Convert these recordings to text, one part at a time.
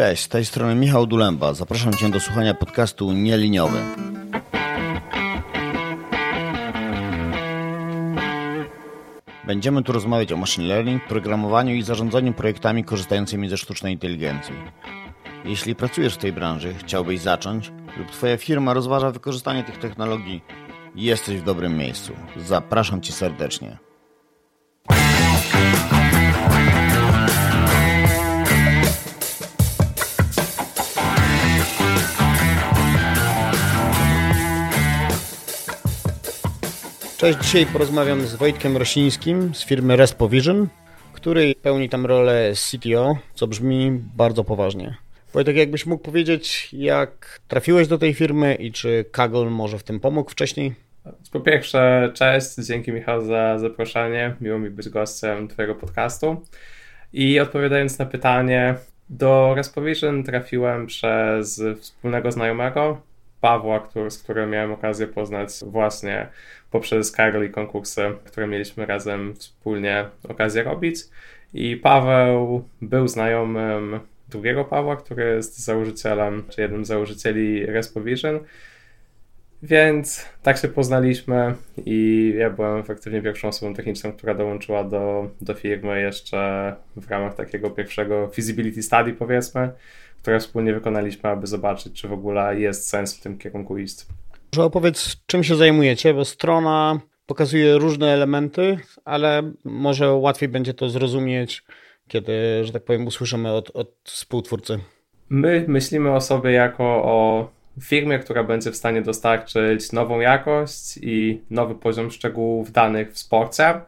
Cześć, z tej strony Michał Dulemba. Zapraszam Cię do słuchania podcastu Nieliniowy. Będziemy tu rozmawiać o machine learning, programowaniu i zarządzaniu projektami korzystającymi ze sztucznej inteligencji. Jeśli pracujesz w tej branży, chciałbyś zacząć lub Twoja firma rozważa wykorzystanie tych technologii, jesteś w dobrym miejscu. Zapraszam Cię serdecznie. Cześć, dzisiaj porozmawiam z Wojtkiem Rosińskim z firmy Respovision, który pełni tam rolę CTO, co brzmi bardzo poważnie. Wojtek, jakbyś mógł powiedzieć, jak trafiłeś do tej firmy i czy Kaggle może w tym pomógł wcześniej? Po pierwsze, cześć, dzięki Michał za zaproszenie, miło mi być gościem Twojego podcastu. I odpowiadając na pytanie, do Respovision trafiłem przez wspólnego znajomego, Pawła, który, z którym miałem okazję poznać właśnie poprzez Karol i konkursy, które mieliśmy razem wspólnie okazję robić. I Paweł był znajomym drugiego Pawła, który jest założycielem, czy jednym z założycieli Respovision. Więc tak się poznaliśmy i ja byłem efektywnie pierwszą osobą techniczną, która dołączyła do, do firmy jeszcze w ramach takiego pierwszego feasibility study powiedzmy, które wspólnie wykonaliśmy, aby zobaczyć, czy w ogóle jest sens w tym kierunku iść. Może opowiedz, czym się zajmujecie, bo strona pokazuje różne elementy, ale może łatwiej będzie to zrozumieć, kiedy, że tak powiem, usłyszymy od, od współtwórcy. My myślimy o sobie jako o firmie, która będzie w stanie dostarczyć nową jakość i nowy poziom szczegółów danych w sporcie,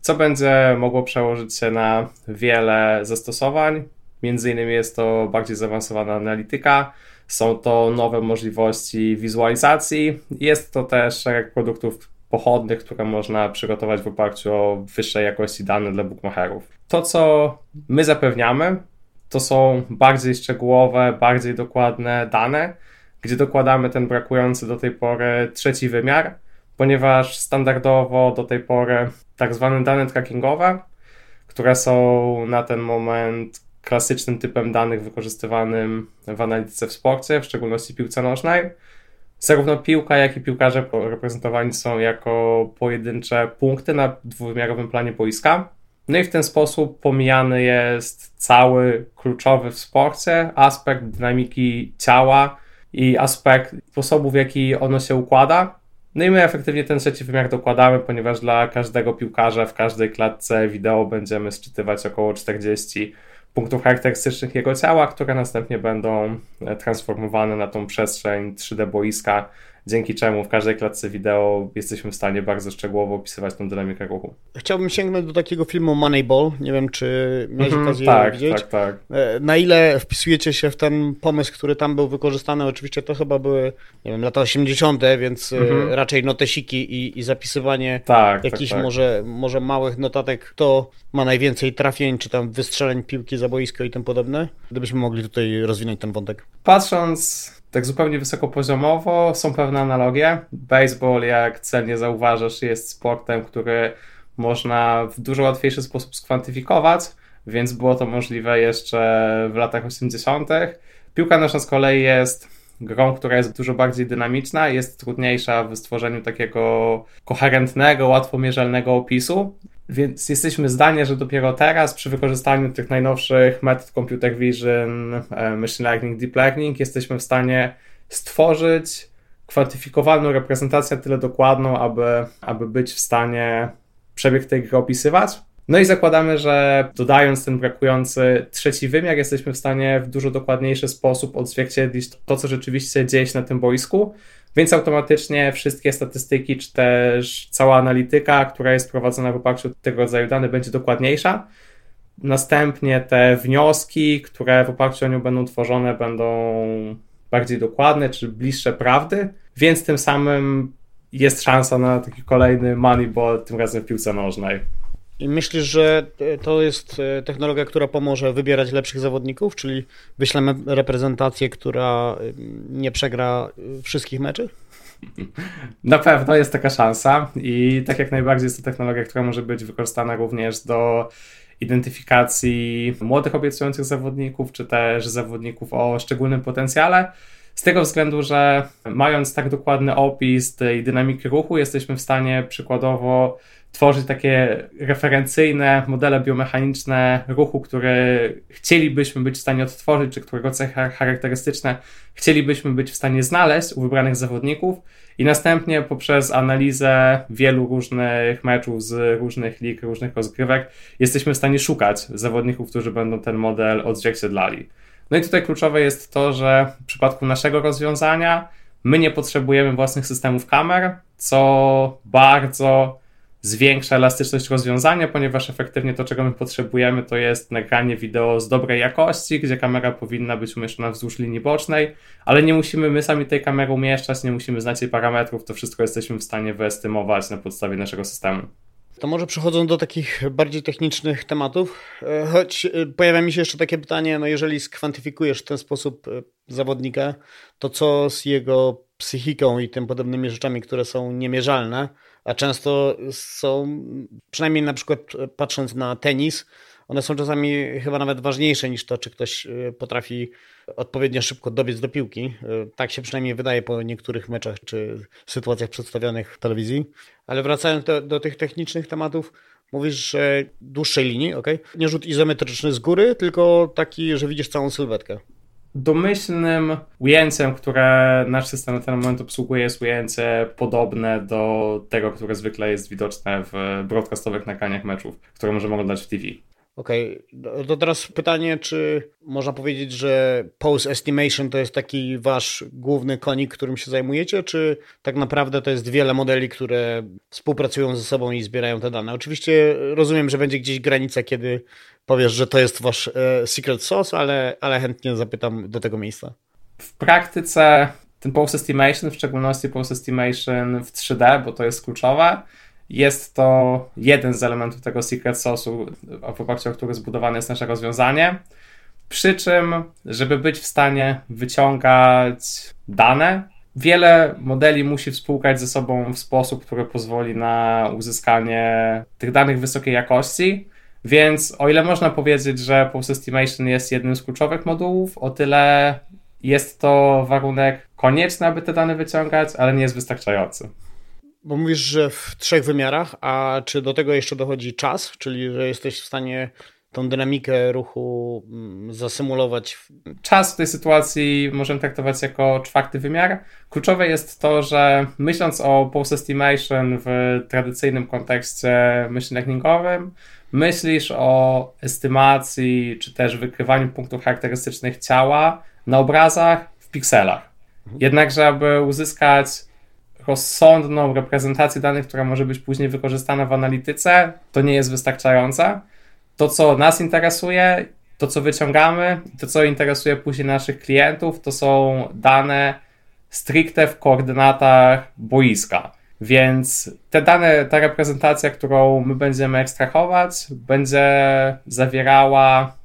co będzie mogło przełożyć się na wiele zastosowań. Między innymi jest to bardziej zaawansowana analityka, są to nowe możliwości wizualizacji, jest to też szereg produktów pochodnych, które można przygotować w oparciu o wyższej jakości dane dla bookmacherów. To, co my zapewniamy, to są bardziej szczegółowe, bardziej dokładne dane, gdzie dokładamy ten brakujący do tej pory trzeci wymiar, ponieważ standardowo do tej pory tak zwane dane trackingowe, które są na ten moment klasycznym typem danych wykorzystywanym w analityce w sporcie, w szczególności piłce nożnej, zarówno piłka, jak i piłkarze reprezentowani są jako pojedyncze punkty na dwuwymiarowym planie boiska. No i w ten sposób pomijany jest cały kluczowy w sporcie aspekt dynamiki ciała, i aspekt sposobu, w jaki ono się układa. No i my efektywnie ten trzeci wymiar dokładamy, ponieważ dla każdego piłkarza w każdej klatce wideo będziemy sczytywać około 40 punktów charakterystycznych jego ciała, które następnie będą transformowane na tą przestrzeń 3D boiska dzięki czemu w każdej klatce wideo jesteśmy w stanie bardzo szczegółowo opisywać tą dynamikę ruchu. Chciałbym sięgnąć do takiego filmu Moneyball. Nie wiem, czy miałeś mm okazję tak, widzieć. Tak, tak. Na ile wpisujecie się w ten pomysł, który tam był wykorzystany? Oczywiście to chyba były, nie wiem, lata 80., więc mm -hmm. raczej notesiki i, i zapisywanie tak, tak, jakichś tak. Może, może małych notatek, kto ma najwięcej trafień, czy tam wystrzeleń piłki za boisko i tym podobne. Gdybyśmy mogli tutaj rozwinąć ten wątek. Patrząc tak zupełnie wysokopoziomowo są pewne analogie. Baseball, jak celnie zauważasz, jest sportem, który można w dużo łatwiejszy sposób skwantyfikować, więc było to możliwe jeszcze w latach 80. Piłka nożna z kolei jest grą, która jest dużo bardziej dynamiczna, jest trudniejsza w stworzeniu takiego koherentnego, łatwo mierzalnego opisu. Więc jesteśmy zdania, że dopiero teraz, przy wykorzystaniu tych najnowszych metod computer vision, e, machine learning, deep learning, jesteśmy w stanie stworzyć kwantyfikowalną reprezentację tyle dokładną, aby, aby być w stanie przebieg tej gry opisywać. No i zakładamy, że dodając ten brakujący trzeci wymiar, jesteśmy w stanie w dużo dokładniejszy sposób odzwierciedlić to, co rzeczywiście dzieje się na tym boisku, więc automatycznie wszystkie statystyki, czy też cała analityka, która jest prowadzona w oparciu o tego rodzaju dane, będzie dokładniejsza. Następnie te wnioski, które w oparciu o nią będą tworzone, będą bardziej dokładne, czy bliższe prawdy, więc tym samym jest szansa na taki kolejny moneyball, tym razem w piłce nożnej. Myślisz, że to jest e, technologia, która pomoże wybierać lepszych zawodników, czyli wyślemy reprezentację, która nie przegra e, wszystkich meczów? Na pewno jest taka szansa i tak jak najbardziej jest to technologia, która może być wykorzystana również do identyfikacji młodych, obiecujących zawodników, czy też zawodników o szczególnym potencjale. Z tego względu, że mając tak dokładny opis tej dynamiki ruchu, jesteśmy w stanie przykładowo tworzyć takie referencyjne modele biomechaniczne ruchu, które chcielibyśmy być w stanie odtworzyć, czy którego cechy charakterystyczne chcielibyśmy być w stanie znaleźć u wybranych zawodników i następnie poprzez analizę wielu różnych meczów z różnych lig, różnych rozgrywek jesteśmy w stanie szukać zawodników, którzy będą ten model odzwierciedlali. No i tutaj kluczowe jest to, że w przypadku naszego rozwiązania my nie potrzebujemy własnych systemów kamer, co bardzo zwiększa elastyczność rozwiązania, ponieważ efektywnie to, czego my potrzebujemy, to jest nagranie wideo z dobrej jakości, gdzie kamera powinna być umieszczona wzdłuż linii bocznej, ale nie musimy my sami tej kamery umieszczać, nie musimy znać jej parametrów, to wszystko jesteśmy w stanie wyestymować na podstawie naszego systemu. To może przechodząc do takich bardziej technicznych tematów, e, choć e, pojawia mi się jeszcze takie pytanie, no jeżeli skwantyfikujesz w ten sposób e, zawodnika, to co z jego psychiką i tym podobnymi rzeczami, które są niemierzalne, a często są, przynajmniej na przykład patrząc na tenis, one są czasami chyba nawet ważniejsze niż to, czy ktoś e, potrafi odpowiednio szybko dobiec do piłki. E, tak się przynajmniej wydaje po niektórych meczach czy sytuacjach przedstawionych w telewizji. Ale wracając do, do tych technicznych tematów, mówisz, że dłuższej linii, ok? Nie rzut izometryczny z góry, tylko taki, że widzisz całą sylwetkę domyślnym ujęciem, które nasz system na ten moment obsługuje, jest ujęcie podobne do tego, które zwykle jest widoczne w broadcastowych nagraniach meczów, które możemy oglądać w TV. Okej, okay. to teraz pytanie, czy można powiedzieć, że Pose Estimation to jest taki wasz główny konik, którym się zajmujecie, czy tak naprawdę to jest wiele modeli, które współpracują ze sobą i zbierają te dane? Oczywiście rozumiem, że będzie gdzieś granica, kiedy powiesz, że to jest wasz e, secret sauce, ale, ale chętnie zapytam do tego miejsca. W praktyce ten Pose Estimation, w szczególności Pose Estimation w 3D, bo to jest kluczowe, jest to jeden z elementów tego secret sauce'u, w oparciu o który zbudowane jest nasze rozwiązanie. Przy czym, żeby być w stanie wyciągać dane, wiele modeli musi współgrać ze sobą w sposób, który pozwoli na uzyskanie tych danych wysokiej jakości. Więc o ile można powiedzieć, że Pulse Estimation jest jednym z kluczowych modułów, o tyle jest to warunek konieczny, aby te dane wyciągać, ale nie jest wystarczający. Bo mówisz, że w trzech wymiarach, a czy do tego jeszcze dochodzi czas, czyli że jesteś w stanie tą dynamikę ruchu mm, zasymulować? Czas w tej sytuacji możemy traktować jako czwarty wymiar. Kluczowe jest to, że myśląc o pulse estimation w tradycyjnym kontekście machine learningowym, myślisz o estymacji czy też wykrywaniu punktów charakterystycznych ciała na obrazach w pikselach. Mhm. Jednakże, aby uzyskać rozsądną reprezentację danych, która może być później wykorzystana w analityce, to nie jest wystarczające. To, co nas interesuje, to, co wyciągamy, to, co interesuje później naszych klientów, to są dane stricte w koordynatach boiska. Więc te dane, ta reprezentacja, którą my będziemy ekstrahować, będzie zawierała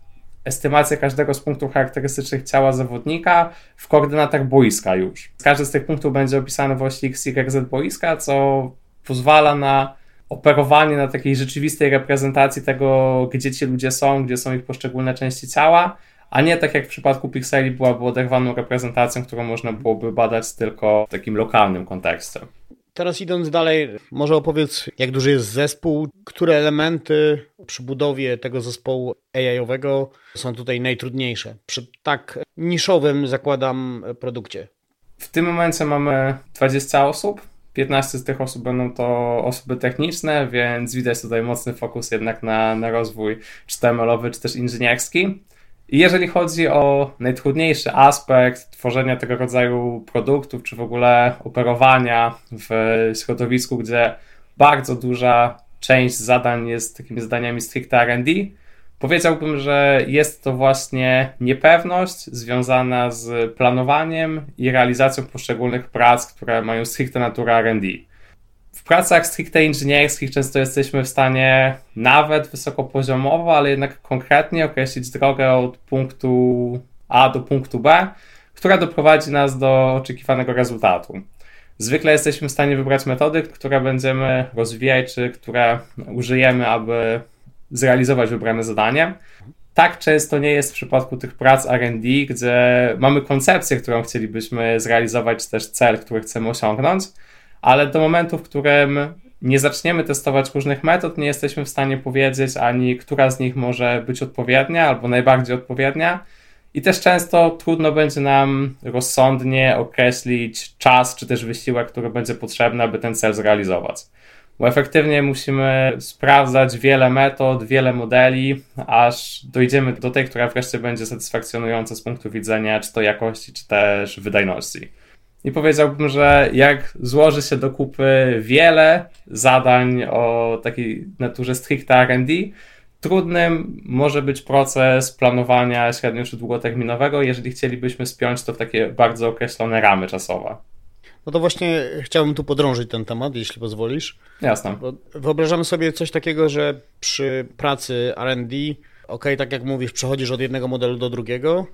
estymację każdego z punktów charakterystycznych ciała zawodnika w koordynatach boiska już. Każdy z tych punktów będzie opisany w osi X, Y, Z boiska, co pozwala na operowanie na takiej rzeczywistej reprezentacji tego, gdzie ci ludzie są, gdzie są ich poszczególne części ciała, a nie tak jak w przypadku pikseli byłaby oderwaną reprezentacją, którą można byłoby badać tylko w takim lokalnym kontekście. Teraz idąc dalej, może opowiedz, jak duży jest zespół, które elementy przy budowie tego zespołu AI-owego są tutaj najtrudniejsze przy tak niszowym, zakładam, produkcie. W tym momencie mamy 20 osób. 15 z tych osób będą to osoby techniczne, więc widać tutaj mocny fokus jednak na, na rozwój czy to ML-owy, czy też inżynierski. Jeżeli chodzi o najtrudniejszy aspekt tworzenia tego rodzaju produktów, czy w ogóle operowania w środowisku, gdzie bardzo duża część zadań jest takimi zadaniami stricte RD, powiedziałbym, że jest to właśnie niepewność związana z planowaniem i realizacją poszczególnych prac, które mają stricte naturę RD w pracach stricte inżynierskich często jesteśmy w stanie nawet wysokopoziomowo, ale jednak konkretnie określić drogę od punktu A do punktu B, która doprowadzi nas do oczekiwanego rezultatu. Zwykle jesteśmy w stanie wybrać metody, które będziemy rozwijać, czy które użyjemy, aby zrealizować wybrane zadanie. Tak często nie jest w przypadku tych prac RD, gdzie mamy koncepcję, którą chcielibyśmy zrealizować, czy też cel, który chcemy osiągnąć, ale do momentu, w którym nie zaczniemy testować różnych metod, nie jesteśmy w stanie powiedzieć ani która z nich może być odpowiednia albo najbardziej odpowiednia. I też często trudno będzie nam rozsądnie określić czas czy też wysiłek, który będzie potrzebny, aby ten cel zrealizować. Bo efektywnie musimy sprawdzać wiele metod, wiele modeli, aż dojdziemy do tej, która wreszcie będzie satysfakcjonująca z punktu widzenia czy to jakości, czy też wydajności. I powiedziałbym, że jak złoży się do kupy wiele zadań o takiej naturze stricte RD, trudnym może być proces planowania średnio czy długoterminowego, jeżeli chcielibyśmy spiąć to w takie bardzo określone ramy czasowe. No to właśnie chciałbym tu podrążyć ten temat, jeśli pozwolisz. Jasne. Bo wyobrażamy sobie coś takiego, że przy pracy RD, ok, tak jak mówisz, przechodzisz od jednego modelu do drugiego,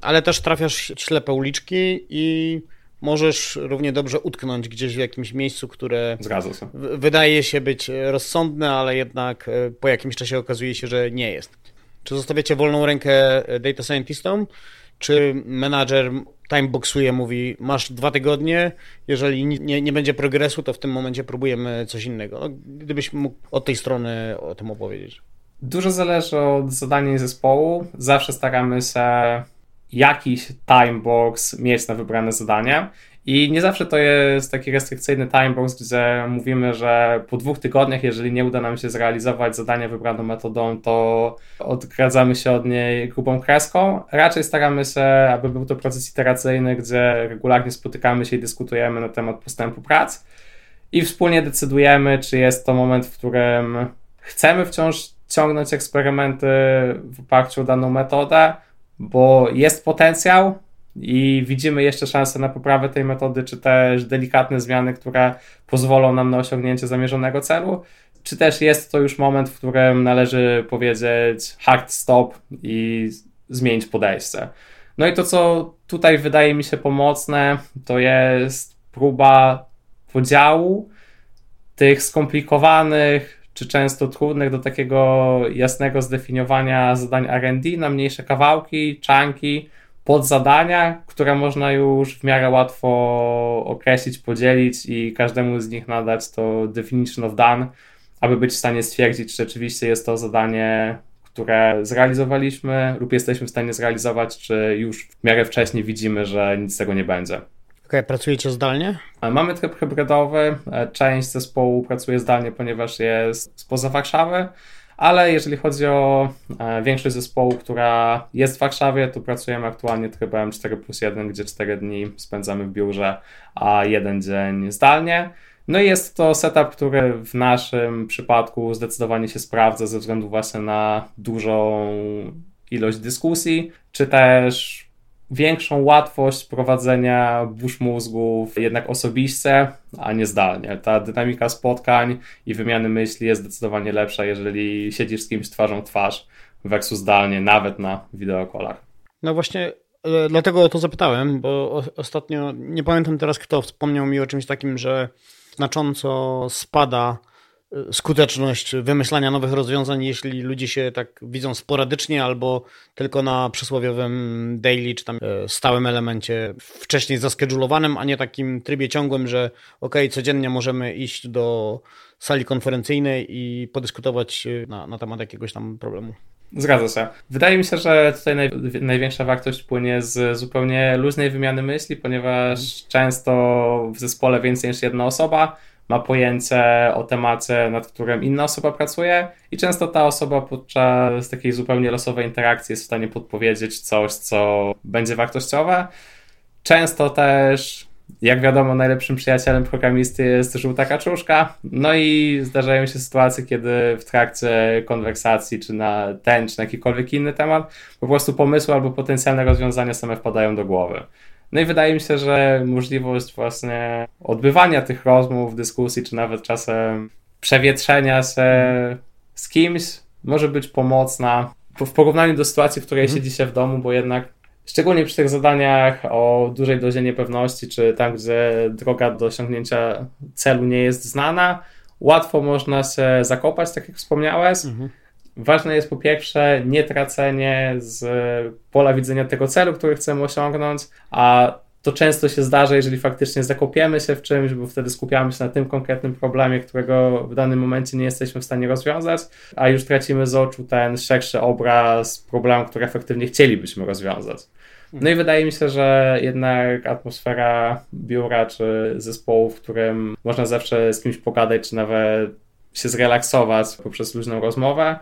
ale też trafiasz ślepe uliczki i możesz równie dobrze utknąć gdzieś w jakimś miejscu, które wydaje się być rozsądne, ale jednak e, po jakimś czasie okazuje się, że nie jest. Czy zostawiacie wolną rękę e, data scientistom, czy menadżer timeboxuje, mówi masz dwa tygodnie, jeżeli nie, nie będzie progresu, to w tym momencie próbujemy coś innego. No, gdybyś mógł od tej strony o tym opowiedzieć. Dużo zależy od zadania zespołu. Zawsze staramy się jakiś timebox mieć na wybrane zadanie. I nie zawsze to jest taki restrykcyjny timebox, gdzie mówimy, że po dwóch tygodniach, jeżeli nie uda nam się zrealizować zadania wybraną metodą, to odgradzamy się od niej grubą kreską. Raczej staramy się, aby był to proces iteracyjny, gdzie regularnie spotykamy się i dyskutujemy na temat postępu prac i wspólnie decydujemy, czy jest to moment, w którym chcemy wciąż ciągnąć eksperymenty w oparciu o daną metodę, bo jest potencjał i widzimy jeszcze szansę na poprawę tej metody, czy też delikatne zmiany, które pozwolą nam na osiągnięcie zamierzonego celu, czy też jest to już moment, w którym należy powiedzieć hard stop i zmienić podejście. No i to, co tutaj wydaje mi się pomocne, to jest próba podziału tych skomplikowanych czy często trudnych do takiego jasnego zdefiniowania zadań RD na mniejsze kawałki, czanki, podzadania, które można już w miarę łatwo określić, podzielić i każdemu z nich nadać to definition of done, aby być w stanie stwierdzić, czy rzeczywiście jest to zadanie, które zrealizowaliśmy lub jesteśmy w stanie zrealizować, czy już w miarę wcześniej widzimy, że nic z tego nie będzie okay, pracujecie zdalnie? Mamy tryb hybrydowy. E, część zespołu pracuje zdalnie, ponieważ jest spoza Warszawy, ale jeżeli chodzi o e, większość zespołu, która jest w Warszawie, to pracujemy aktualnie trybem 4 plus 1, gdzie 4 dni spędzamy w biurze, a jeden dzień zdalnie. No i jest to setup, który w naszym przypadku zdecydowanie się sprawdza ze względu właśnie na dużą ilość dyskusji, czy też większą łatwość prowadzenia burz mózgów jednak osobiście, a nie zdalnie. Ta dynamika spotkań i wymiany myśli jest zdecydowanie lepsza, jeżeli siedzisz z kimś twarzą w twarz versus zdalnie, nawet na wideokolach. No właśnie e, dlatego o to zapytałem, bo ostatnio, nie pamiętam teraz kto, wspomniał mi o czymś takim, że znacząco spada skuteczność wymyślania nowych rozwiązań, jeśli ludzie się tak widzą sporadycznie albo tylko na przysłowiowym daily czy tam e, stałym elemencie wcześniej zaskedulowanym, a nie takim trybie ciągłym, że ok, codziennie możemy iść do sali konferencyjnej i podyskutować e, na, na temat jakiegoś tam problemu. Zgadza się. Wydaje mi się, że tutaj naj, największa wartość płynie z zupełnie luźnej wymiany myśli, ponieważ mhm. często w zespole więcej niż jedna osoba ma pojęcie o temacie, nad którym inna osoba pracuje, i często ta osoba podczas takiej zupełnie losowej interakcji jest w stanie podpowiedzieć coś, co będzie wartościowe. Często też, jak wiadomo, najlepszym przyjacielem programisty jest żółta kaczuszka. No i zdarzają się sytuacje, kiedy w trakcie konwersacji, czy na ten, czy na jakikolwiek inny temat, po prostu pomysły albo potencjalne rozwiązania same wpadają do głowy. No i wydaje mi się, że możliwość właśnie odbywania tych rozmów, dyskusji, czy nawet czasem przewietrzenia się z kimś może być pomocna w porównaniu do sytuacji, w której mhm. siedzi się w domu, bo jednak szczególnie przy tych zadaniach o dużej dozie niepewności, czy tam, gdzie droga do osiągnięcia celu nie jest znana, łatwo można się zakopać, tak jak wspomniałeś. Mhm ważne jest po pierwsze nie tracenie z pola widzenia tego celu, który chcemy osiągnąć, a to często się zdarza, jeżeli faktycznie zakopiemy się w czymś, bo wtedy skupiamy się na tym konkretnym problemie, którego w danym momencie nie jesteśmy w stanie rozwiązać, a już tracimy z oczu ten szerszy obraz problemu, który efektywnie chcielibyśmy rozwiązać. No i wydaje mi się, że jednak atmosfera biura czy zespołu, w którym można zawsze z kimś pogadać, czy nawet się zrelaksować poprzez luźną rozmowę,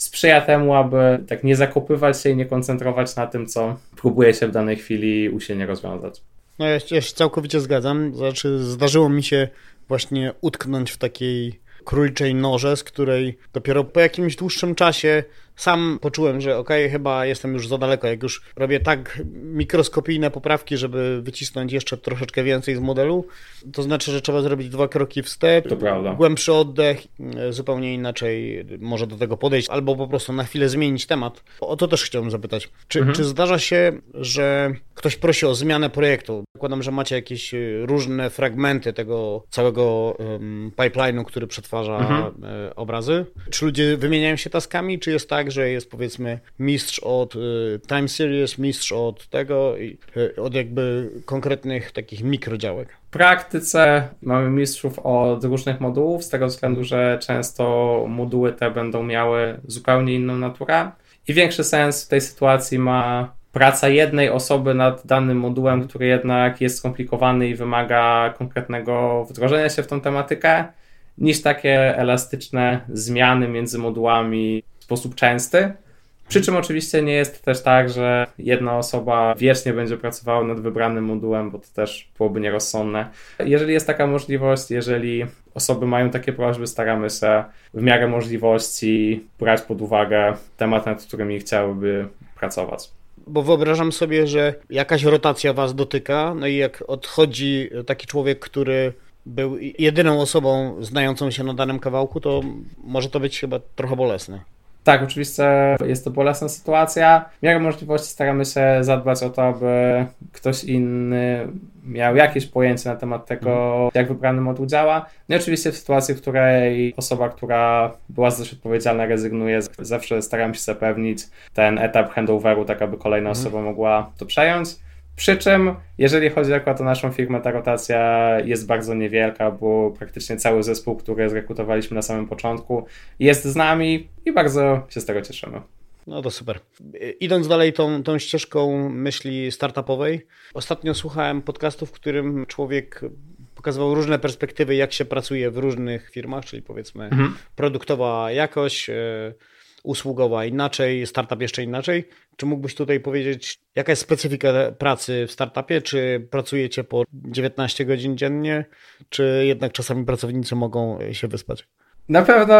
sprzyja temu, aby tak nie zakopywać się i nie koncentrować na tym, co próbuje się w danej chwili usilnie rozwiązać. No ja się całkowicie zgadzam. Znaczy, zdarzyło mi się właśnie utknąć w takiej króliczej noże, z której dopiero po jakimś dłuższym czasie sam poczułem, że okej, okay, chyba jestem już za daleko. Jak już robię tak mikroskopijne poprawki, żeby wycisnąć jeszcze troszeczkę więcej z modelu, to znaczy, że trzeba zrobić dwa kroki wstecz, to prawda. głębszy oddech, e, zupełnie inaczej może do tego podejść, albo po prostu na chwilę zmienić temat. O to też chciałbym zapytać. Czy, mhm. czy zdarza się, że ktoś prosi o zmianę projektu? Zakładam, że macie jakieś e, różne fragmenty tego całego um, pipeline'u, który przetwarza mhm. E, obrazy. Czy ludzie wymieniają się taskami, czy jest tak, że jest powiedzmy mistrz od y, time series, mistrz od tego, y, od jakby konkretnych takich mikrodziałek. Praktyce mamy mistrzów od różnych modułów, z tego względu, że często moduły te będą miały zupełnie inną naturę i większy sens w tej sytuacji ma praca jednej osoby nad danym modułem, który jednak jest skomplikowany i wymaga konkretnego wdrożenia się w tą tematykę, niż takie elastyczne zmiany między modułami sposób częsty. Przy czym oczywiście nie jest też tak, że jedna osoba wiecznie będzie pracowała nad wybranym modułem, bo to też byłoby nierozsądne. Jeżeli jest taka możliwość, jeżeli osoby mają takie prośby, staramy się w miarę możliwości brać pod uwagę temat, nad którymi chciałyby pracować bo wyobrażam sobie, że jakaś rotacja was dotyka, no i jak odchodzi taki człowiek, który był jedyną osobą znającą się na danym kawałku, to może to być chyba trochę bolesne. Tak, oczywiście jest to bolesna sytuacja. W miarę możliwości staramy się zadbać o to, aby ktoś inny miał jakieś pojęcie na temat tego, mhm. jak wybrany moduł działa. No i oczywiście w sytuacji, w której osoba, która była za coś odpowiedzialna, rezygnuje, zawsze staramy się zapewnić ten etap handoveru, tak aby kolejna mhm. osoba mogła to przejąć. Przy czym, jeżeli chodzi akurat o naszą firmę, ta rotacja jest bardzo niewielka, bo praktycznie cały zespół, który zrekrutowaliśmy na samym początku, jest z nami i bardzo się z tego cieszymy. No to super. Idąc dalej tą, tą ścieżką myśli startupowej, ostatnio słuchałem podcastu, w którym człowiek pokazywał różne perspektywy, jak się pracuje w różnych firmach, czyli powiedzmy mhm. produktowa jakość, e, usługowa inaczej, startup jeszcze inaczej. Czy mógłbyś tutaj powiedzieć, jaka jest specyfika pracy w startupie? Czy pracujecie po 19 godzin dziennie, czy jednak czasami pracownicy mogą się wyspać? Na pewno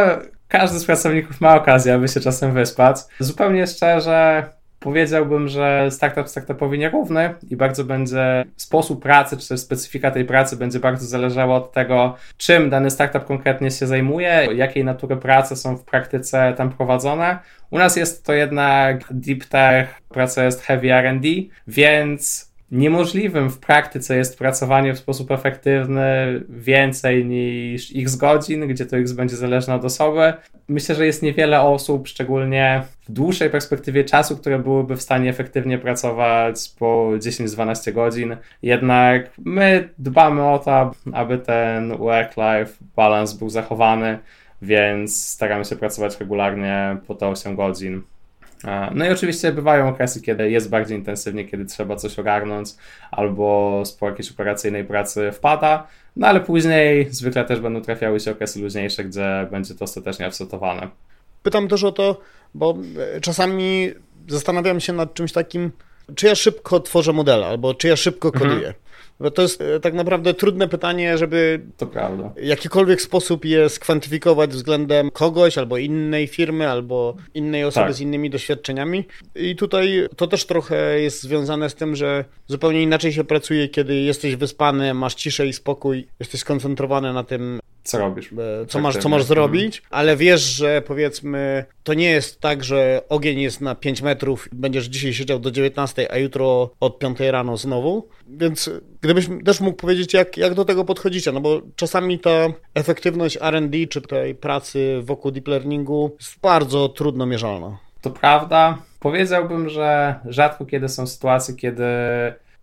każdy z pracowników ma okazję, aby się czasem wyspać. Zupełnie szczerze, Powiedziałbym, że startup startupowi nierówny i bardzo będzie sposób pracy, czy też specyfika tej pracy będzie bardzo zależała od tego, czym dany startup konkretnie się zajmuje, jakiej natury prace są w praktyce tam prowadzone. U nas jest to jednak deep tech, praca jest heavy R&D, więc Niemożliwym w praktyce jest pracowanie w sposób efektywny więcej niż x godzin, gdzie to x będzie zależne od osoby. Myślę, że jest niewiele osób, szczególnie w dłuższej perspektywie czasu, które byłyby w stanie efektywnie pracować po 10-12 godzin. Jednak my dbamy o to, aby ten work-life balance był zachowany, więc staramy się pracować regularnie po te 8 godzin. No i oczywiście bywają okresy, kiedy jest bardziej intensywnie, kiedy trzeba coś ogarnąć, albo z jakiejś operacyjnej pracy wpada, no ale później zwykle też będą trafiały się okresy luźniejsze, gdzie będzie to ostatecznie absortowane. Pytam też o to, bo e, czasami zastanawiam się nad czymś takim, czy ja szybko tworzę modele, albo czy ja szybko mhm. koduję. Mhm. Bo to jest e, tak naprawdę trudne pytanie, żeby to prawda. w jakikolwiek sposób je skwantyfikować względem kogoś, albo innej firmy, albo innej osoby tak. z innymi doświadczeniami. I tutaj to też trochę jest związane z tym, że zupełnie inaczej się pracuje, kiedy jesteś wyspany, masz ciszę i spokój, jesteś skoncentrowany na tym, co robisz. E, co masz, co masz zrobić, ale wiesz, że powiedzmy, to nie jest tak, że ogień jest na 5 metrów, będziesz dzisiaj siedział do 19, a jutro od 5 rano znowu. Więc gdybyś też mógł powiedzieć, jak, jak do tego podchodzicie, no bo czasami ta efektywność RD czy tej pracy wokół deep learningu jest bardzo trudno mierzalna. To prawda. Powiedziałbym, że rzadko kiedy są sytuacje, kiedy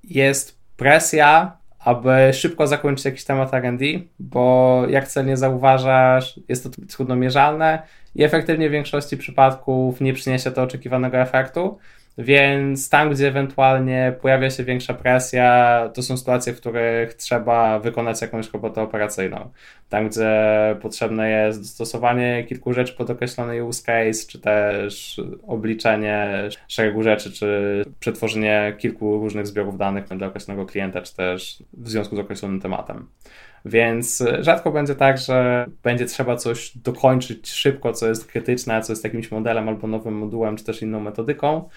jest presja aby szybko zakończyć jakiś temat R&D, bo jak celnie zauważasz, jest to trudno mierzalne i efektywnie w większości przypadków nie przyniesie to oczekiwanego efektu. Więc tam, gdzie ewentualnie pojawia się większa presja, to są sytuacje, w których trzeba wykonać jakąś robotę operacyjną. Tam, gdzie potrzebne jest dostosowanie kilku rzeczy pod określony use case, czy też obliczenie szeregu rzeczy, czy przetworzenie kilku różnych zbiorów danych dla określonego klienta, czy też w związku z określonym tematem. Więc rzadko będzie tak, że będzie trzeba coś dokończyć szybko, co jest krytyczne, co jest jakimś modelem albo nowym modułem, czy też inną metodyką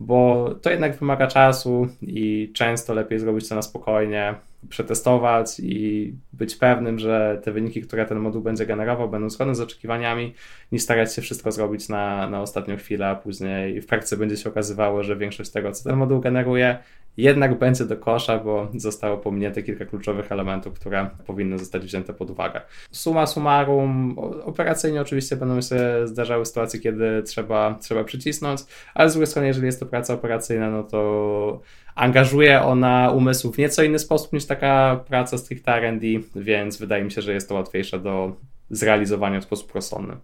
bo to jednak wymaga czasu i często lepiej zrobić to na spokojnie, przetestować i być pewnym, że te wyniki, które ten moduł będzie generował, będą zgodne z oczekiwaniami, niż starać się wszystko zrobić na, na ostatnią chwilę, a później w praktyce będzie się okazywało, że większość tego, co ten moduł generuje, jednak będzie do kosza, bo zostało pominięte kilka kluczowych elementów, które powinny zostać wzięte pod uwagę. Suma summarum, operacyjnie oczywiście będą się zdarzały sytuacje, kiedy trzeba, trzeba przycisnąć, ale z drugiej strony, jeżeli jest to praca operacyjna, no to angażuje ona umysł w nieco inny sposób niż taka praca stricte R&D, więc wydaje mi się, że jest to łatwiejsze do zrealizowania w sposób rozsądny.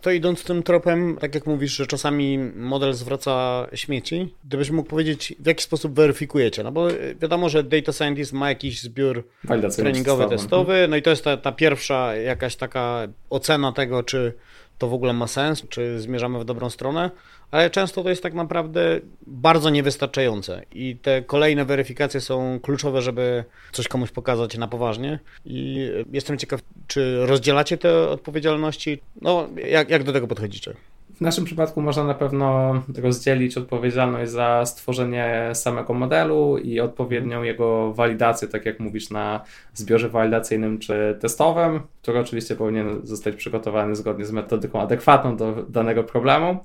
To idąc tym tropem, tak jak mówisz, że czasami model zwraca śmieci, gdybyś mógł powiedzieć, w jaki sposób weryfikujecie? No bo wiadomo, że data scientist ma jakiś zbiór treningowy, testowy, no i to jest ta, ta pierwsza jakaś taka ocena tego, czy to w ogóle ma sens, czy zmierzamy w dobrą stronę, ale często to jest tak naprawdę bardzo niewystarczające. I te kolejne weryfikacje są kluczowe, żeby coś komuś pokazać na poważnie. I jestem ciekaw, czy rozdzielacie te odpowiedzialności, no jak, jak do tego podchodzicie? W naszym przypadku można na pewno rozdzielić odpowiedzialność za stworzenie samego modelu i odpowiednią jego walidację, tak jak mówisz, na zbiorze walidacyjnym czy testowym, który oczywiście powinien zostać przygotowany zgodnie z metodyką adekwatną do danego problemu.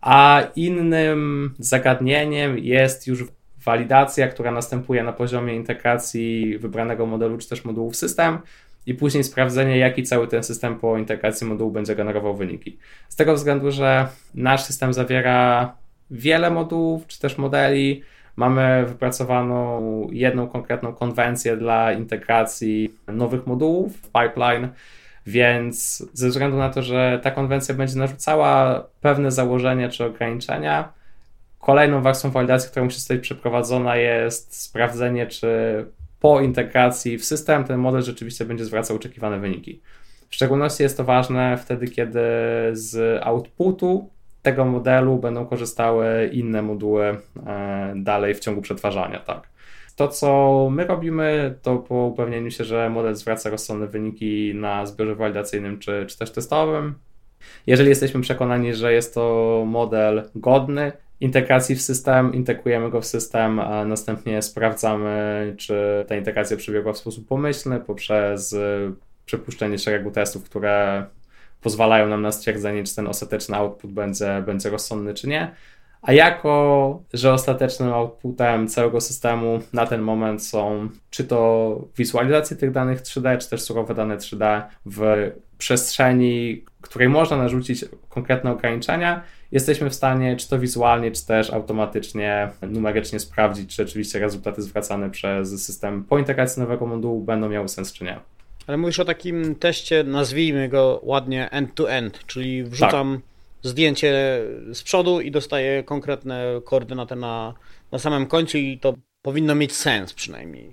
A innym zagadnieniem jest już walidacja, która następuje na poziomie integracji wybranego modelu czy też modułu w system i później sprawdzenie, jaki cały ten system po integracji modułu będzie generował wyniki. Z tego względu, że nasz system zawiera wiele modułów czy też modeli, mamy wypracowaną jedną konkretną konwencję dla integracji nowych modułów w pipeline więc ze względu na to, że ta konwencja będzie narzucała pewne założenia czy ograniczenia, kolejną warstwą walidacji, która musi zostać przeprowadzona, jest sprawdzenie, czy po integracji w system ten model rzeczywiście będzie zwracał oczekiwane wyniki. W szczególności jest to ważne wtedy, kiedy z outputu tego modelu będą korzystały inne moduły e, dalej w ciągu przetwarzania. Tak. To, co my robimy, to po upewnieniu się, że model zwraca rozsądne wyniki na zbiorze walidacyjnym czy, czy też testowym. Jeżeli jesteśmy przekonani, że jest to model godny integracji w system, integrujemy go w system, a następnie sprawdzamy, czy ta integracja przebiegła w sposób pomyślny poprzez przepuszczenie szeregu testów, które pozwalają nam na stwierdzenie, czy ten ostateczny output będzie, będzie rozsądny, czy nie. A jako, że ostatecznym outputem całego systemu na ten moment są czy to wizualizacje tych danych 3D, czy też surowe dane 3D w przestrzeni, której można narzucić konkretne ograniczenia, jesteśmy w stanie czy to wizualnie, czy też automatycznie, numerycznie sprawdzić, czy rzeczywiście rezultaty zwracane przez system po integracji nowego modułu będą miały sens, czy nie. Ale mówisz o takim teście, nazwijmy go ładnie end-to-end, -end, czyli wrzucam tak zdjęcie z przodu i dostaje konkretne koordynaty na, na samym końcu i to powinno mieć sens przynajmniej.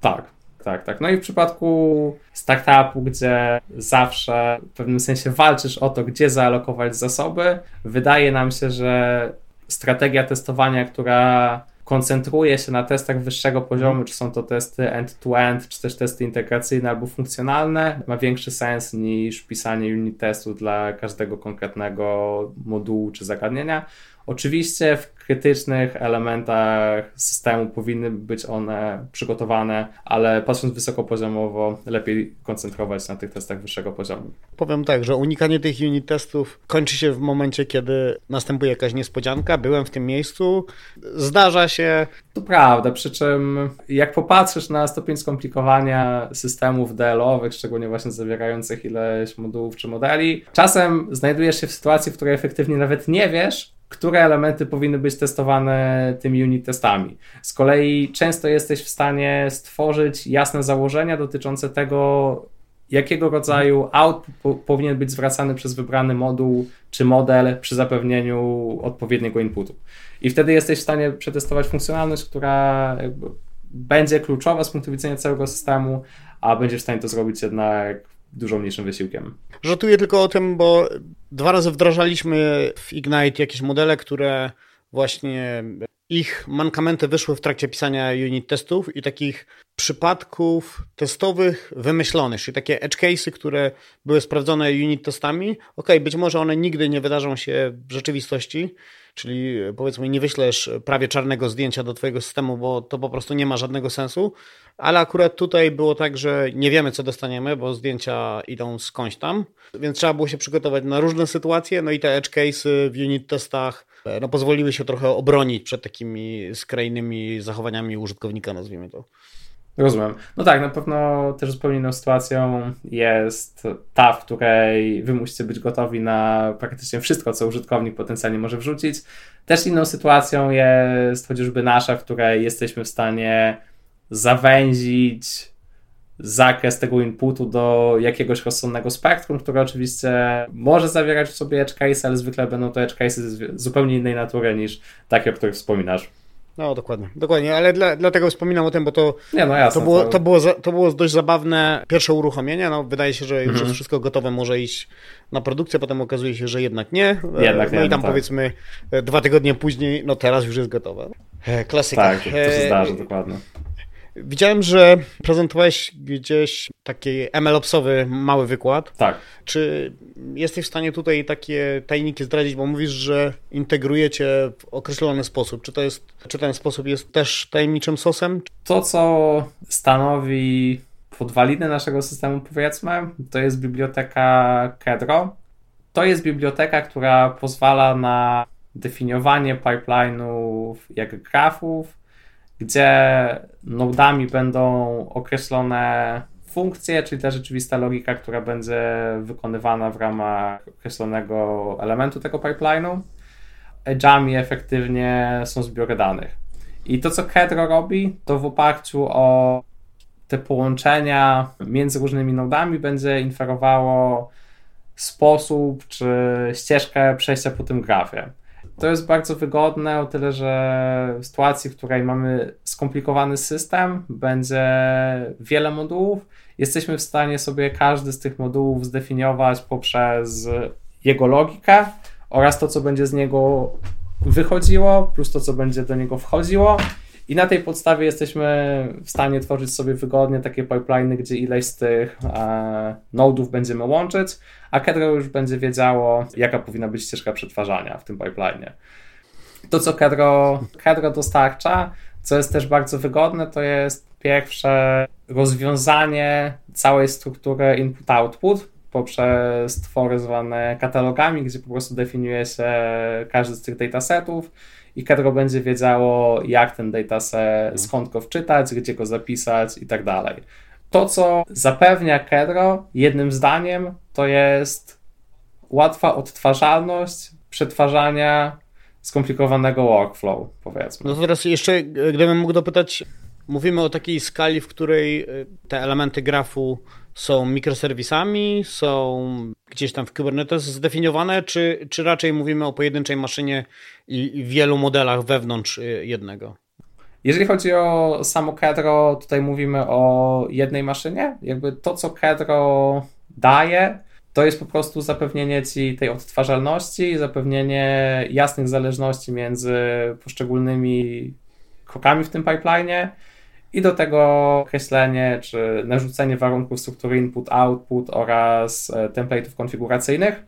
Tak, tak, tak. No i w przypadku startupu, gdzie zawsze w pewnym sensie walczysz o to, gdzie zaalokować zasoby, wydaje nam się, że strategia testowania, która koncentruje się na testach wyższego poziomu, czy są to testy end-to-end, czy też testy integracyjne albo funkcjonalne, ma większy sens niż pisanie unit testów dla każdego konkretnego modułu czy zagadnienia. Oczywiście w krytycznych elementach systemu powinny być one przygotowane, ale patrząc wysokopoziomowo, lepiej koncentrować na tych testach wyższego poziomu. Powiem tak, że unikanie tych unit testów kończy się w momencie, kiedy następuje jakaś niespodzianka. Byłem w tym miejscu, zdarza się. To prawda, przy czym jak popatrzysz na stopień skomplikowania systemów DL-owych, szczególnie właśnie zawierających ileś modułów czy modeli, czasem znajdujesz się w sytuacji, w której efektywnie nawet nie wiesz, które elementy powinny być testowane tymi unit testami. Z kolei często jesteś w stanie stworzyć jasne założenia dotyczące tego, jakiego rodzaju output po, powinien być zwracany przez wybrany moduł czy model przy zapewnieniu odpowiedniego inputu. I wtedy jesteś w stanie przetestować funkcjonalność, która będzie kluczowa z punktu widzenia całego systemu, a będziesz w stanie to zrobić jednak dużo mniejszym wysiłkiem. Żartuję tylko o tym, bo dwa razy wdrażaliśmy w Ignite jakieś modele, które właśnie ich mankamenty wyszły w trakcie pisania unit testów i takich przypadków testowych wymyślonych, czyli takie edge cases, które były sprawdzone unit testami. Ok, być może one nigdy nie wydarzą się w rzeczywistości, czyli powiedzmy nie wyślesz prawie czarnego zdjęcia do twojego systemu, bo to po prostu nie ma żadnego sensu, ale akurat tutaj było tak, że nie wiemy co dostaniemy, bo zdjęcia idą skądś tam, więc trzeba było się przygotować na różne sytuacje, no i te edge cases w unit testach no, pozwoliły się trochę obronić przed takimi skrajnymi zachowaniami użytkownika, nazwijmy to. Rozumiem. No tak, na pewno też zupełnie inną sytuacją jest ta, w której wy musicie być gotowi na praktycznie wszystko, co użytkownik potencjalnie może wrzucić. Też inną sytuacją jest chociażby nasza, w której jesteśmy w stanie zawęzić zakres tego inputu do jakiegoś rozsądnego spektrum, które oczywiście może zawierać w sobie edge case, ale zwykle będą to edge cases zupełnie innej natury niż takie, o których wspominasz. No, dokładnie, dokładnie, ale dla, dlatego wspominam o tym, bo to, Nie, no jasne, to, było, to, było, to było dość zabawne pierwsze uruchomienie. No, wydaje się, że już mhm. jest wszystko gotowe, może iść na produkcję, potem okazuje się, że jednak nie. Jednak no nie, i tam no tak. powiedzmy e, dwa tygodnie później, no teraz już jest gotowe. E, klasyka. Tak, to, to się zdarzy, dokładnie. Widziałem, że prezentowałeś gdzieś taki MLOPsowy mały wykład. Tak. Czy jesteś w stanie tutaj takie tajniki zdradzić, bo mówisz, że integrujecie w określony sposób. Czy, to jest, czy ten sposób jest też tajemniczym sosem? To, co stanowi podwaliny naszego systemu, powiedzmy, to jest biblioteka Kedro. To jest biblioteka, która pozwala na definiowanie pipeline'ów jak grafów, gdzie nodami będą określone funkcje, czyli ta rzeczywista logika, która będzie wykonywana w ramach określonego elementu tego pipeline'u. Edge'ami efektywnie są zbiory danych. I to, co Kedro robi, to w oparciu o te połączenia między różnymi nodami będzie inferowało sposób czy ścieżkę przejścia po tym grafie. To jest bardzo wygodne o tyle, że w sytuacji, w której mamy skomplikowany system, będzie wiele modułów, jesteśmy w stanie sobie każdy z tych modułów zdefiniować poprzez jego logikę oraz to, co będzie z niego wychodziło, plus to, co będzie do niego wchodziło. I na tej podstawie jesteśmy w stanie tworzyć sobie wygodnie takie pipeliny, gdzie ileś z tych e, nodów będziemy łączyć, a Kedro już będzie wiedziało, jaka powinna być ścieżka przetwarzania w tym pipeline. To, co Kedro, Kedro dostarcza, co jest też bardzo wygodne, to jest pierwsze rozwiązanie całej struktury input-output poprzez twory zwane katalogami, gdzie po prostu definiuje się każdy z tych datasetów i Kedro będzie wiedziało, jak ten dataset, skąd go wczytać, gdzie go zapisać i tak dalej. To, co zapewnia Kedro, jednym zdaniem, to jest łatwa odtwarzalność przetwarzania skomplikowanego workflow, powiedzmy. No to teraz jeszcze, gdybym mógł dopytać, mówimy o takiej skali, w której y, te elementy grafu są mikroserwisami, są gdzieś tam w Kubernetes zdefiniowane, czy, czy raczej mówimy o pojedynczej maszynie i, i wielu modelach wewnątrz y, jednego? Jeżeli chodzi o samo Kedro, tutaj mówimy o jednej maszynie. Jakby to, co Kedro daje, to jest po prostu zapewnienie ci tej odtwarzalności, zapewnienie jasnych zależności między poszczególnymi krokami w tym pipeline i do tego określenie czy narzucenie warunków struktury input-output oraz template'ów konfiguracyjnych.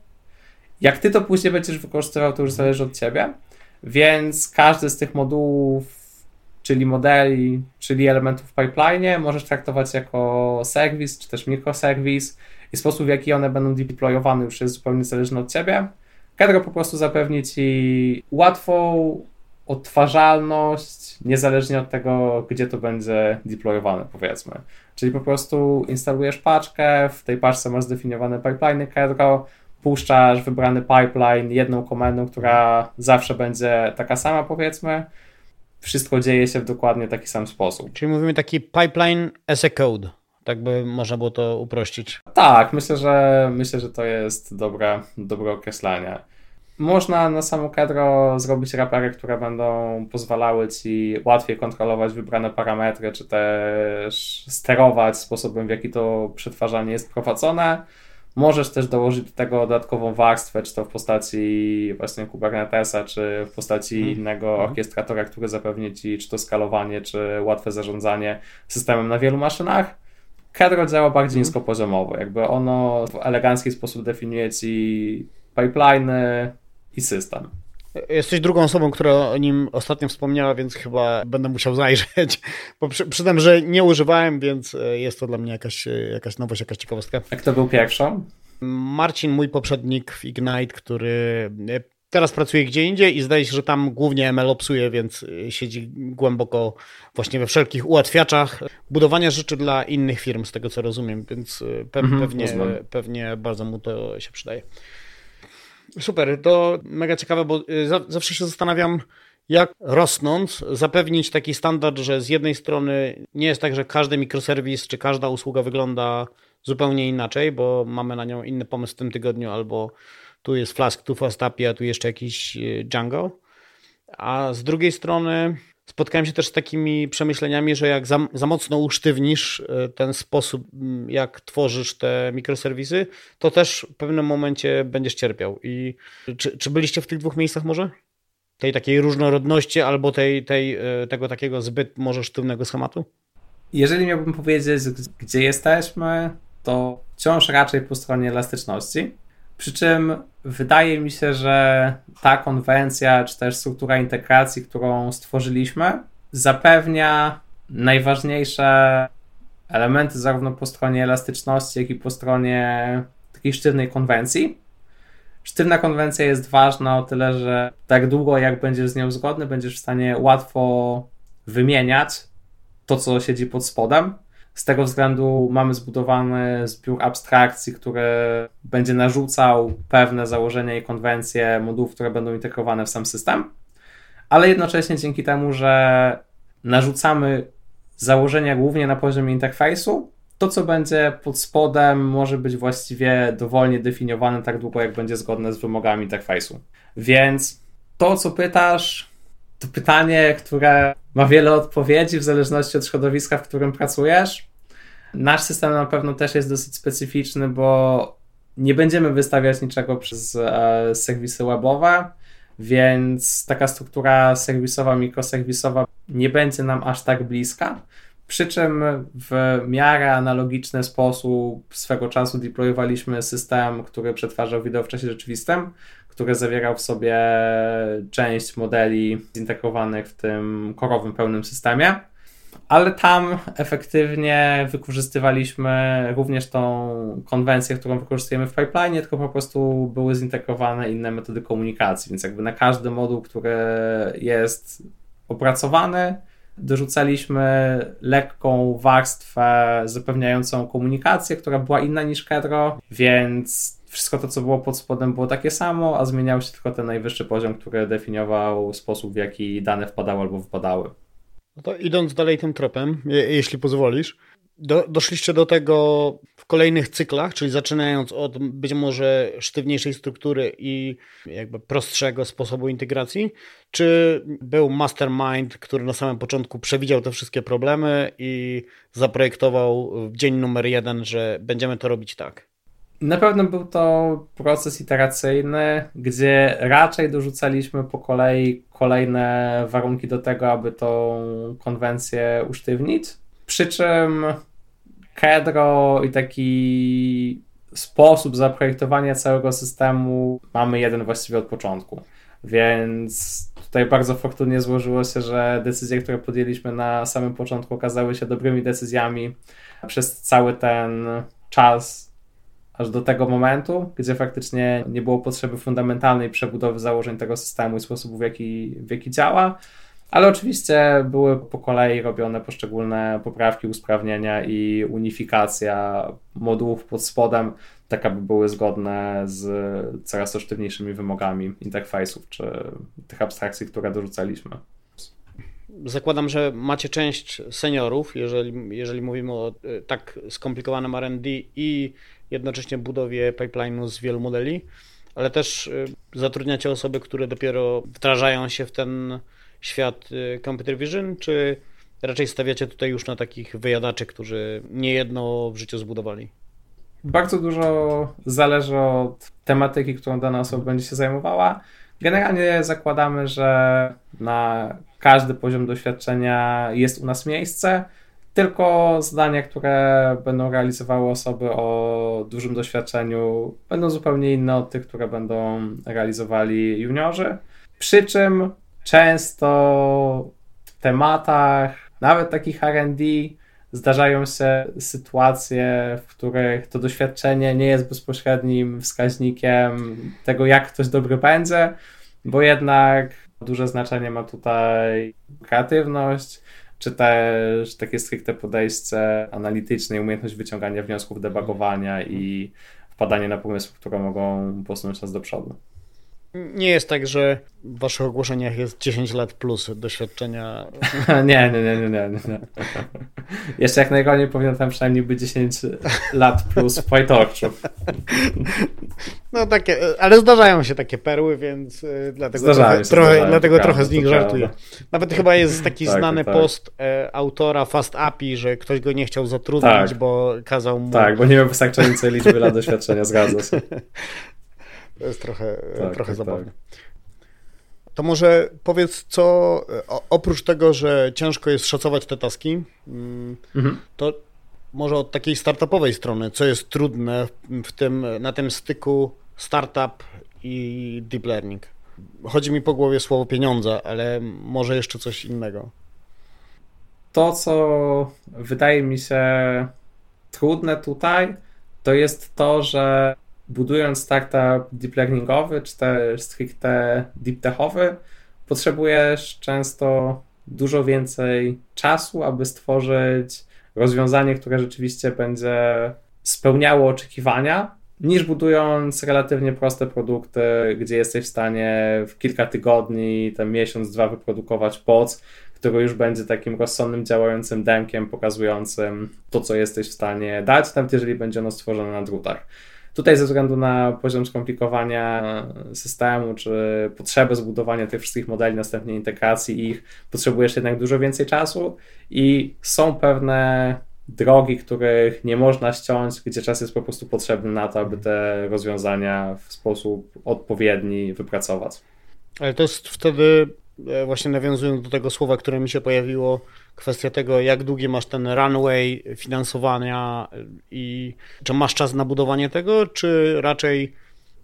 Jak ty to później będziesz wykorzystywał, to już zależy od ciebie. Więc każdy z tych modułów, czyli modeli, czyli elementów w pipeline, możesz traktować jako serwis, czy też mikroserwis i sposób, w jaki one będą deployowane już jest zupełnie zależny od ciebie. Kedro po prostu zapewni ci łatwą odtwarzalność, niezależnie od tego, gdzie to będzie deployowane, powiedzmy. Czyli po prostu instalujesz paczkę, w tej paczce masz zdefiniowane pipeline Kedro, puszczasz wybrany pipeline jedną komendą, która zawsze będzie taka sama, powiedzmy. Wszystko dzieje się w dokładnie taki sam sposób. Czyli mówimy taki pipeline as a code. Tak by można było to uprościć. Tak, myślę, że myślę, że to jest dobre, dobre określenie. Można na samo Kedro zrobić rapery, które będą pozwalały ci łatwiej kontrolować wybrane parametry, czy też sterować sposobem, w jaki to przetwarzanie jest prowadzone. Możesz też dołożyć do tego dodatkową warstwę, czy to w postaci właśnie Kubernetesa, czy w postaci hmm. innego mhm. orkiestratora, który zapewni ci czy to skalowanie, czy łatwe zarządzanie systemem na wielu maszynach. Kedro działa bardziej hmm. niskopoziomowo, jakby ono w elegancki sposób definiuje ci pipeliny, i system. Jesteś drugą osobą, która o nim ostatnio wspomniała, więc chyba będę musiał zajrzeć. Bo przy, przyznam, że nie używałem, więc e, jest to dla mnie jakaś, e, jakaś nowość, jakaś ciekawostka. A kto był pierwszą? Marcin, mój poprzednik w Ignite, który e, teraz pracuje gdzie indziej i zdaje się, że tam głównie ML obsuje, więc siedzi głęboko właśnie we wszelkich ułatwiaczach budowania rzeczy dla innych firm, z tego co rozumiem, więc pe mhm, pewnie, pewnie bardzo mu to się przydaje. Super, to mega ciekawe, bo y, zawsze się zastanawiam, jak rosnąc zapewnić taki standard, że z jednej strony nie jest tak, że każdy mikroserwis czy każda usługa wygląda zupełnie inaczej, bo mamy na nią inny pomysł w tym tygodniu, albo tu jest Flask, tu Fast API, a tu jeszcze jakiś y, Django. A z drugiej strony spotkałem się też z takimi przemyśleniami, że jak za, za, mocno usztywnisz e, ten sposób, jak tworzysz te mikroserwisy, to też w pewnym momencie będziesz cierpiał. I czy, czy byliście w tych dwóch miejscach może? Tej takiej różnorodności albo tej, tej, e, tego takiego zbyt może sztywnego schematu? Jeżeli miałbym powiedzieć, gdzie jesteśmy, to wciąż raczej po stronie elastyczności przy czym wydaje mi się, że ta konwencja, czy też struktura integracji, którą stworzyliśmy, zapewnia najważniejsze elementy zarówno po stronie elastyczności, jak i po stronie takiej sztywnej konwencji. Sztywna konwencja jest ważna o tyle, że tak długo jak będziesz z nią zgodny, będziesz w stanie łatwo wymieniać to, co siedzi pod spodem. Z tego względu mamy zbudowany zbiór abstrakcji, który będzie narzucał pewne założenia i konwencje modułów, które będą integrowane w sam system, ale jednocześnie dzięki temu, że narzucamy założenia głównie na poziomie interfejsu, to co będzie pod spodem może być właściwie dowolnie definiowane tak długo, jak będzie zgodne z wymogami interfejsu. Więc to, co pytasz, to pytanie, które ma wiele odpowiedzi w zależności od środowiska, w którym pracujesz. Nasz system na pewno też jest dosyć specyficzny, bo nie będziemy wystawiać niczego przez e, serwisy webowe, więc taka struktura serwisowa, mikroserwisowa nie będzie nam aż tak bliska. Przy czym w miarę analogiczny sposób swego czasu deployowaliśmy system, który przetwarzał wideo w czasie rzeczywistym, który zawierał w sobie część modeli zintegrowanych w tym korowym pełnym systemie. Ale tam efektywnie wykorzystywaliśmy również tą konwencję, którą wykorzystujemy w pipeline, tylko po prostu były zintegrowane inne metody komunikacji, więc jakby na każdy moduł, który jest opracowany, dorzucaliśmy lekką warstwę zapewniającą komunikację, która była inna niż Kedro, więc wszystko to, co było pod spodem, było takie samo, a zmieniał się tylko ten najwyższy poziom, który definiował sposób, w jaki dane wpadały albo wypadały. No to idąc dalej tym tropem, je, jeśli pozwolisz, do, doszliście do tego w kolejnych cyklach, czyli zaczynając od być może sztywniejszej struktury i jakby prostszego sposobu integracji, czy był mastermind, który na samym początku przewidział te wszystkie problemy i zaprojektował w dzień numer jeden, że będziemy to robić tak? Na pewno był to proces iteracyjny, gdzie raczej dorzucaliśmy po kolei kolejne warunki do tego, aby tą konwencję usztywnić. Przy czym Kedro i taki sposób zaprojektowania całego systemu mamy jeden właściwie od początku. Więc tutaj bardzo fortunnie złożyło się, że decyzje, które podjęliśmy na samym początku okazały się dobrymi decyzjami przez cały ten czas aż do tego momentu, gdzie faktycznie nie było potrzeby fundamentalnej przebudowy założeń tego systemu i sposobu, w jaki, w jaki działa. Ale oczywiście były po kolei robione poszczególne poprawki, usprawnienia i unifikacja modułów pod spodem, tak aby były zgodne z coraz to sztywniejszymi wymogami interfejsów czy tych abstrakcji, które dorzucaliśmy. Zakładam, że macie część seniorów, jeżeli, jeżeli mówimy o e, tak skomplikowanym RD i jednocześnie budowie pipeline'u z wielu modeli, ale też e, zatrudniacie osoby, które dopiero wdrażają się w ten świat y, computer vision, czy raczej stawiacie tutaj już na takich wyjadaczy, którzy niejedno w życiu zbudowali? Bardzo dużo zależy od tematyki, którą dana osoba będzie się zajmowała. Generalnie zakładamy, że na każdy poziom doświadczenia jest u nas miejsce, tylko zadania, które będą realizowały osoby o dużym doświadczeniu, będą zupełnie inne od tych, które będą realizowali juniorzy. Przy czym często w tematach, nawet takich RD, zdarzają się sytuacje, w których to doświadczenie nie jest bezpośrednim wskaźnikiem tego, jak ktoś dobry będzie, bo jednak duże znaczenie ma tutaj kreatywność, czy też takie stricte podejście analityczne, umiejętność wyciągania wniosków, debugowania i wpadanie na pomysły, które mogą posunąć nas do przodu. Nie jest tak, że w waszych ogłoszeniach jest 10 lat plus doświadczenia. nie, nie, nie, nie, nie, nie. Jeszcze jak najgorzej powinno tam przynajmniej być 10 lat plus w PyTorchu. No takie, ale zdarzają się takie perły, więc y, dlatego trochę, trochę, dlatego trochę z nich żartuję. Nawet chyba jest taki tak, znany tak. post e, autora Fast API, że ktoś go nie chciał zatrudnić, tak. bo kazał mu... Tak, bo nie miał wystarczającej liczby lat doświadczenia, zgadza się. To jest trochę, tak, trochę tak, zabawne. Tak. To może powiedz, co oprócz tego, że ciężko jest szacować te taski, mm, mhm. to może od takiej startupowej strony, co jest trudne w tym, na tym styku startup i deep learning? Chodzi mi po głowie słowo pieniądze, ale może jeszcze coś innego. To, co wydaje mi się trudne tutaj, to jest to, że budując startup deep learningowy, czy też stricte deep techowy, potrzebujesz często dużo więcej czasu, aby stworzyć rozwiązanie, które rzeczywiście będzie spełniało oczekiwania, niż budując relatywnie proste produkty, gdzie jesteś w stanie w kilka tygodni, ten miesiąc, dwa wyprodukować pod, który już będzie takim rozsądnym, działającym demkiem pokazującym to, co jesteś w stanie dać, nawet jeżeli będzie ono stworzone na drutach. Tutaj ze względu na poziom skomplikowania systemu, czy potrzebę zbudowania tych wszystkich modeli, następnie integracji ich, potrzebujesz jednak dużo więcej czasu i są pewne drogi, których nie można ściąć, gdzie czas jest po prostu potrzebny na to, aby te rozwiązania w sposób odpowiedni wypracować. Ale to jest wtedy, właśnie nawiązując do tego słowa, które mi się pojawiło, kwestia tego, jak długi masz ten runway finansowania i czy masz czas na budowanie tego, czy raczej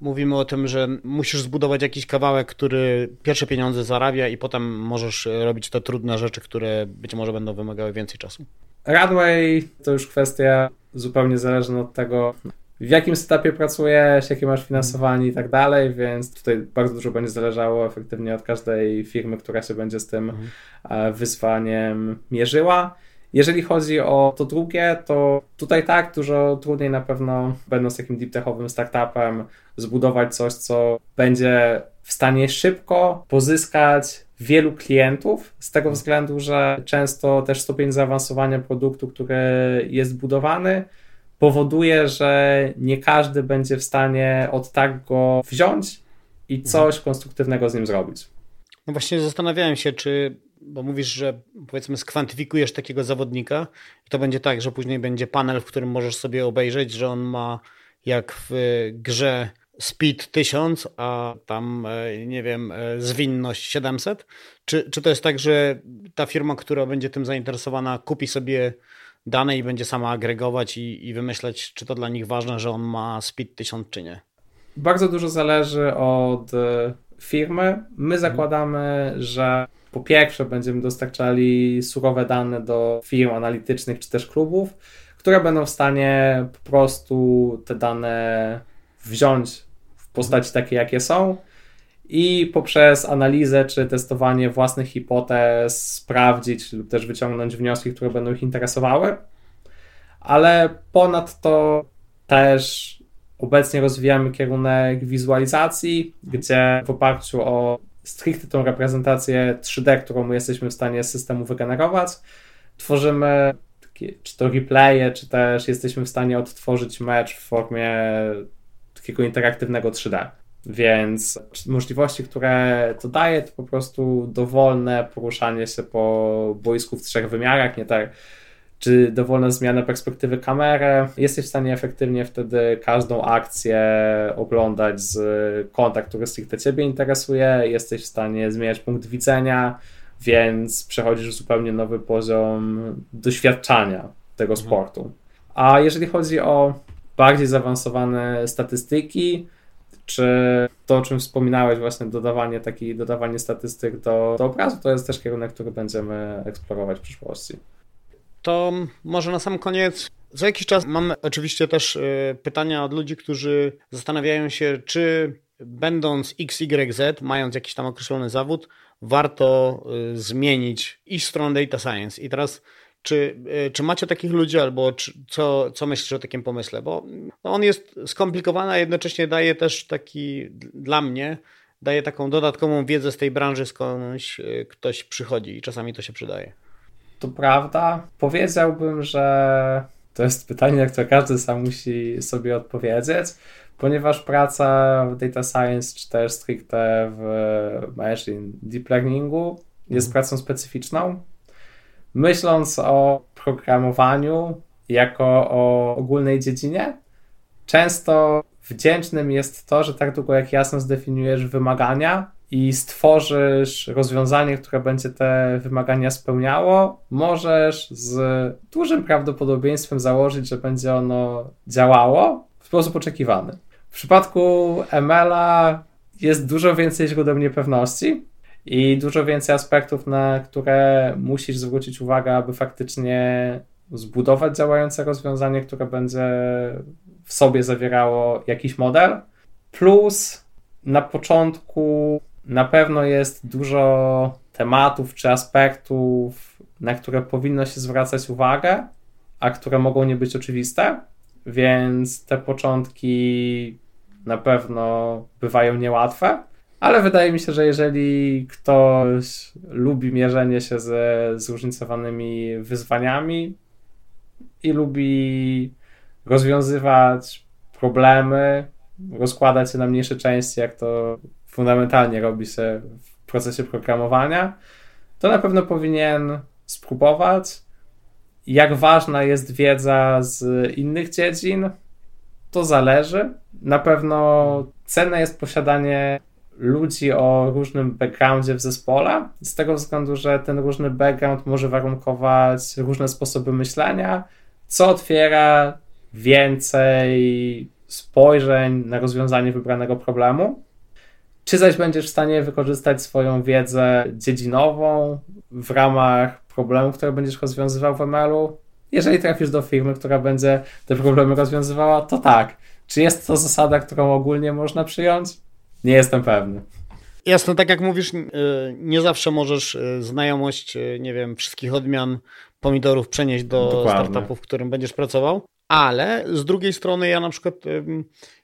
mówimy o tym, że musisz zbudować jakiś kawałek, który pierwsze pieniądze zarabia i potem możesz robić te trudne rzeczy, które być może będą wymagały więcej czasu. Runway to już kwestia zupełnie zależna od tego, w jakim setupie pracujesz, jakie masz finansowanie i tak dalej, więc tutaj bardzo dużo będzie zależało efektywnie od każdej firmy, która się będzie z tym mhm. E, wyzwaniem mierzyła. Jeżeli chodzi o to drugie, to tutaj tak, dużo trudniej na pewno, będąc takim deep techowym startupem, zbudować coś, co będzie w stanie szybko pozyskać wielu klientów, z tego względu, że często też stopień zaawansowania produktu, który jest budowany, powoduje, że nie każdy będzie w stanie od tak go wziąć i mhm. coś konstruktywnego z nim zrobić. No właśnie zastanawiałem się, czy, bo mówisz, że powiedzmy skwantyfikujesz takiego zawodnika i to będzie tak, że później będzie panel, w którym możesz sobie obejrzeć, że on ma jak w grze speed 1000, a tam e, nie wiem, e, zwinność 700? Czy, czy to jest tak, że ta firma, która będzie tym zainteresowana, kupi sobie dane i będzie sama agregować i, i wymyśleć, czy to dla nich ważne, że on ma speed 1000 czy nie. Bardzo dużo zależy od e, firmy. My zakładamy, że po pierwsze będziemy dostarczali surowe dane do firm analitycznych czy też klubów, które będą w stanie po prostu te dane wziąć w postaci takiej, jakie są i poprzez analizę czy testowanie własnych hipotez sprawdzić lub też wyciągnąć wnioski, które będą ich interesowały. Ale ponadto też obecnie rozwijamy kierunek wizualizacji, gdzie w oparciu o stricte tą reprezentację 3D, którą my jesteśmy w stanie z systemu wygenerować, tworzymy takie, czy to replaye, czy też jesteśmy w stanie odtworzyć mecz w formie takiego interaktywnego 3D. Więc możliwości, które to daje, to po prostu dowolne poruszanie się po boisku w trzech wymiarach, nie tak czy dowolna zmiana perspektywy kamery. Jesteś w stanie efektywnie wtedy każdą akcję oglądać z kąta, który stricte Ciebie interesuje. Jesteś w stanie zmieniać punkt widzenia, więc przechodzisz zupełnie nowy poziom doświadczania tego mhm. sportu. A jeżeli chodzi o bardziej zaawansowane statystyki, czy to, o czym wspominałeś, właśnie dodawanie taki, dodawanie statystyk do, do obrazu, to jest też kierunek, który będziemy eksplorować w przyszłości. To może na sam koniec. Za jakiś czas mam oczywiście też e, pytania od ludzi, którzy zastanawiają się, czy będąc XYZ, mając jakiś tam określony zawód, warto e, zmienić ich stronę data science. I teraz czy, e, czy macie takich ludzi, albo czy, co, co myślisz o takim pomyśle? Bo on jest skomplikowany, a jednocześnie daje też taki, dla mnie, daje taką dodatkową wiedzę z tej branży, skądś ktoś przychodzi i czasami to się przydaje. To prawda. Powiedziałbym, że to jest pytanie, na które każdy sam musi sobie odpowiedzieć, ponieważ praca w data science, czy też stricte w machine deep learningu jest mhm. pracą specyficzną. Myśląc o programowaniu jako o ogólnej dziedzinie, często wdzięcznym jest to, że tak długo jak jasno zdefiniujesz wymagania, i stworzysz rozwiązanie, które będzie te wymagania spełniało, możesz z dużym prawdopodobieństwem założyć, że będzie ono działało w sposób oczekiwany. W przypadku ML-a jest dużo więcej źródeł niepewności i dużo więcej aspektów, na które musisz zwrócić uwagę, aby faktycznie zbudować działające rozwiązanie, które będzie w sobie zawierało jakiś model. Plus na początku na pewno jest dużo tematów czy aspektów, na które powinno się zwracać uwagę, a które mogą nie być oczywiste, więc te początki na pewno bywają niełatwe. Ale wydaje mi się, że jeżeli ktoś lubi mierzenie się ze zróżnicowanymi wyzwaniami i lubi rozwiązywać problemy, rozkładać je na mniejsze części, jak to fundamentalnie robi się w procesie programowania, to na pewno powinien spróbować. Jak ważna jest wiedza z innych dziedzin, to zależy. Na pewno cenne jest posiadanie ludzi o różnym backgroundzie w zespole, z tego względu, że ten różny background może warunkować różne sposoby myślenia, co otwiera więcej spojrzeń na rozwiązanie wybranego problemu. Czy zaś będziesz w stanie wykorzystać swoją wiedzę dziedzinową w ramach problemów, które będziesz rozwiązywał w ML-u? Jeżeli trafisz do firmy, która będzie te problemy rozwiązywała, to tak. Czy jest to zasada, którą ogólnie można przyjąć? Nie jestem pewny. Jasne, tak jak mówisz, y, nie zawsze możesz y, znajomość, y, nie wiem, wszystkich odmian pomidorów przenieść do Dokładnie. startupu, w którym będziesz pracował. Ale z drugiej strony ja na przykład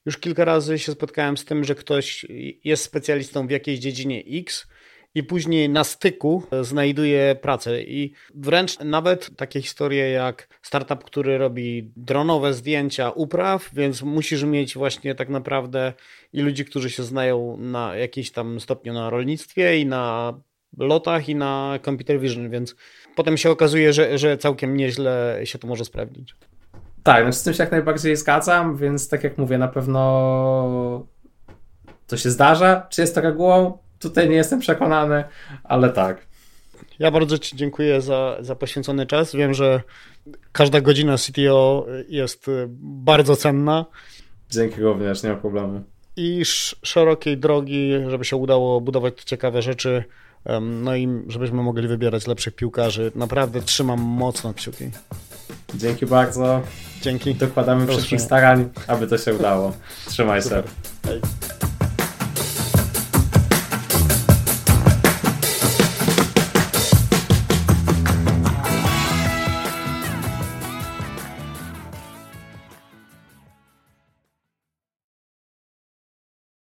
już kilka razy się spotkałem z tym, że ktoś jest specjalistą w jakiejś dziedzinie X i później na styku znajduje pracę. I wręcz nawet takie historie jak startup, który robi dronowe zdjęcia upraw, więc musisz mieć właśnie tak naprawdę i ludzi, którzy się znają na jakimś tam stopniu na rolnictwie i na lotach i na computer vision, więc potem się okazuje, że, że całkiem nieźle się to może sprawdzić. Tak, no z tym się jak najbardziej zgadzam, więc tak jak mówię, na pewno to się zdarza. Czy jest to regułą? Tutaj nie jestem przekonany, ale tak. Ja bardzo Ci dziękuję za, za poświęcony czas. Wiem, że każda godzina CTO jest bardzo cenna. Dzięki również, nie ma problemu. i szerokiej drogi, żeby się udało budować ciekawe rzeczy, no i żebyśmy mogli wybierać lepszych piłkarzy. Naprawdę trzymam mocno kciuki. Dzięki bardzo. Dzięki. Dokładamy wszystkich starań, aby to się udało. Trzymaj Super. się. Hej.